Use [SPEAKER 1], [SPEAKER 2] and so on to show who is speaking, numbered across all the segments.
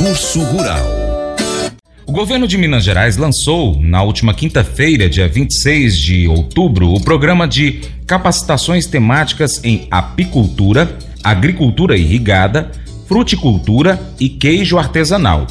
[SPEAKER 1] Concurso Rural.
[SPEAKER 2] O governo de Minas Gerais lançou, na última quinta-feira, dia 26 de outubro, o programa de capacitações temáticas em apicultura, agricultura irrigada, fruticultura e queijo artesanal.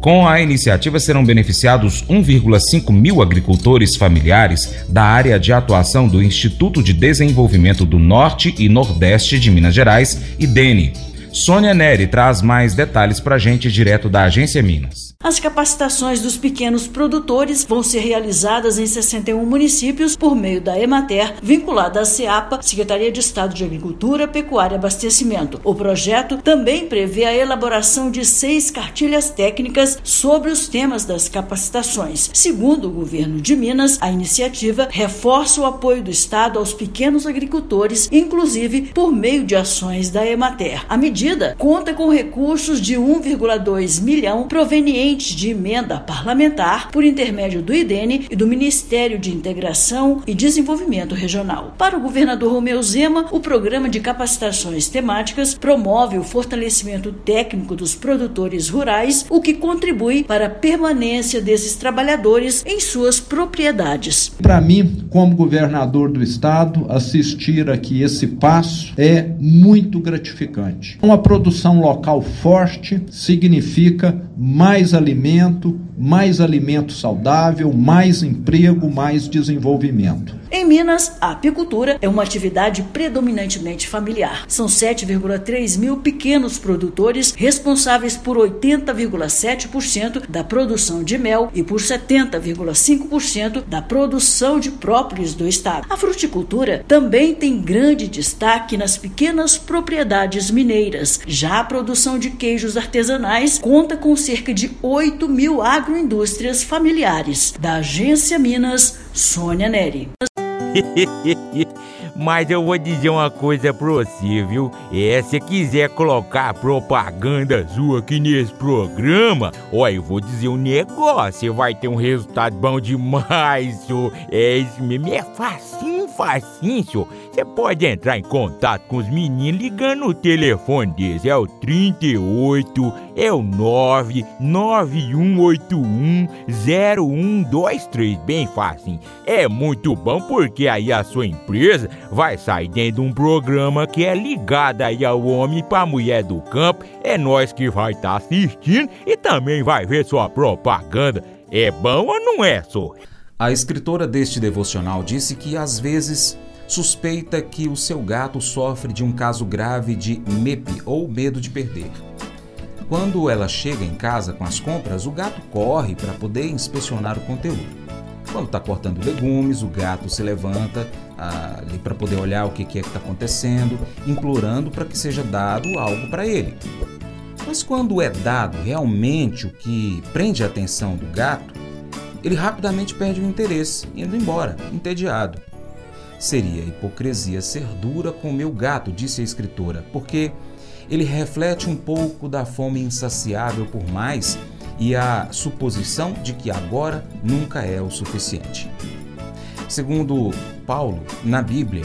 [SPEAKER 2] Com a iniciativa serão beneficiados 1,5 mil agricultores familiares da área de atuação do Instituto de Desenvolvimento do Norte e Nordeste de Minas Gerais, IDENE. Sônia Neri traz mais detalhes para a gente direto da Agência Minas.
[SPEAKER 3] As capacitações dos pequenos produtores vão ser realizadas em 61 municípios por meio da Emater, vinculada à SEAPA, Secretaria de Estado de Agricultura, Pecuária e Abastecimento. O projeto também prevê a elaboração de seis cartilhas técnicas sobre os temas das capacitações. Segundo o governo de Minas, a iniciativa reforça o apoio do Estado aos pequenos agricultores, inclusive por meio de ações da Emater. A medida conta com recursos de 1,2 milhão provenientes de emenda parlamentar por intermédio do IDENE e do Ministério de Integração e Desenvolvimento Regional. Para o governador Romeu Zema, o programa de capacitações temáticas promove o fortalecimento técnico dos produtores rurais, o que contribui para a permanência desses trabalhadores em suas propriedades.
[SPEAKER 4] Para mim, como governador do estado, assistir aqui esse passo é muito gratificante. Uma produção local forte significa mais alimento, mais alimento saudável, mais emprego, mais desenvolvimento.
[SPEAKER 3] Em Minas, a apicultura é uma atividade predominantemente familiar. São 7,3 mil pequenos produtores responsáveis por 80,7% da produção de mel e por 70,5% da produção de própolis do estado. A fruticultura também tem grande destaque nas pequenas propriedades mineiras. Já a produção de queijos artesanais conta com cerca de 8 mil agroindústrias familiares. Da Agência Minas, Sônia Neri.
[SPEAKER 5] Mas eu vou dizer uma coisa pra você, viu? É, se quiser colocar propaganda sua aqui nesse programa, ó, eu vou dizer um negócio, você vai ter um resultado bom demais, senhor. É isso mesmo, é facinho, facinho, senhor. Você pode entrar em contato com os meninos ligando o telefone deles, é o 38, é o 991810123, bem fácil. É muito bom porque aí a sua empresa vai sair dentro de um programa que é ligado aí ao homem para mulher do campo. É nós que vai estar tá assistindo e também vai ver sua propaganda. É bom ou não é, só?
[SPEAKER 2] A escritora deste devocional disse que às vezes suspeita que o seu gato sofre de um caso grave de MEP ou medo de perder. Quando ela chega em casa com as compras, o gato corre para poder inspecionar o conteúdo. Quando está cortando legumes, o gato se levanta ah, ali para poder olhar o que, que é que está acontecendo, implorando para que seja dado algo para ele. Mas quando é dado realmente o que prende a atenção do gato, ele rapidamente perde o interesse, indo embora, entediado. Seria hipocrisia ser dura com o meu gato, disse a escritora, porque ele reflete um pouco da fome insaciável por mais e a suposição de que agora nunca é o suficiente. Segundo Paulo, na Bíblia,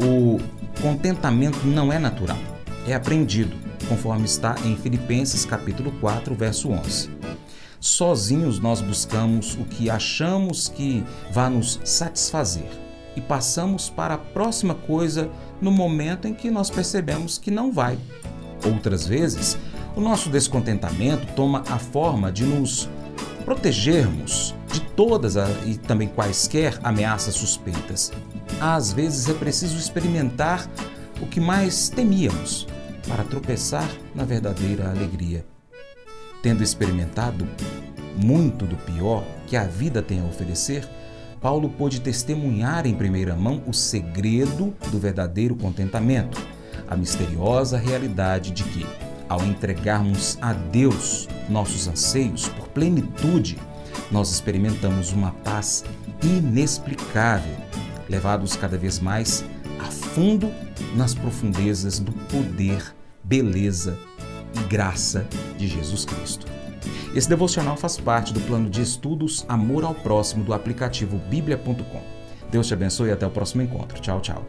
[SPEAKER 2] o contentamento não é natural, é aprendido, conforme está em Filipenses capítulo 4, verso 11. Sozinhos nós buscamos o que achamos que vai nos satisfazer e passamos para a próxima coisa no momento em que nós percebemos que não vai. Outras vezes, o nosso descontentamento toma a forma de nos protegermos de todas e também quaisquer ameaças suspeitas. Às vezes é preciso experimentar o que mais temíamos para tropeçar na verdadeira alegria. Tendo experimentado muito do pior que a vida tem a oferecer, Paulo pôde testemunhar em primeira mão o segredo do verdadeiro contentamento, a misteriosa realidade de que, ao entregarmos a Deus nossos anseios por plenitude, nós experimentamos uma paz inexplicável, levados cada vez mais a fundo nas profundezas do poder, beleza e graça de Jesus Cristo. Esse devocional faz parte do plano de estudos Amor ao Próximo do aplicativo bíblia.com. Deus te abençoe e até o próximo encontro. Tchau, tchau.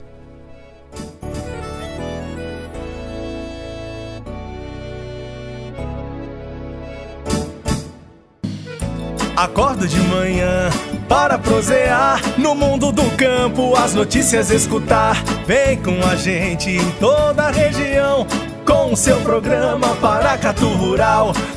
[SPEAKER 1] Acordo de manhã para prosear no mundo do campo, as notícias escutar. Vem com a gente em toda a região com o seu programa Paracatu Rural.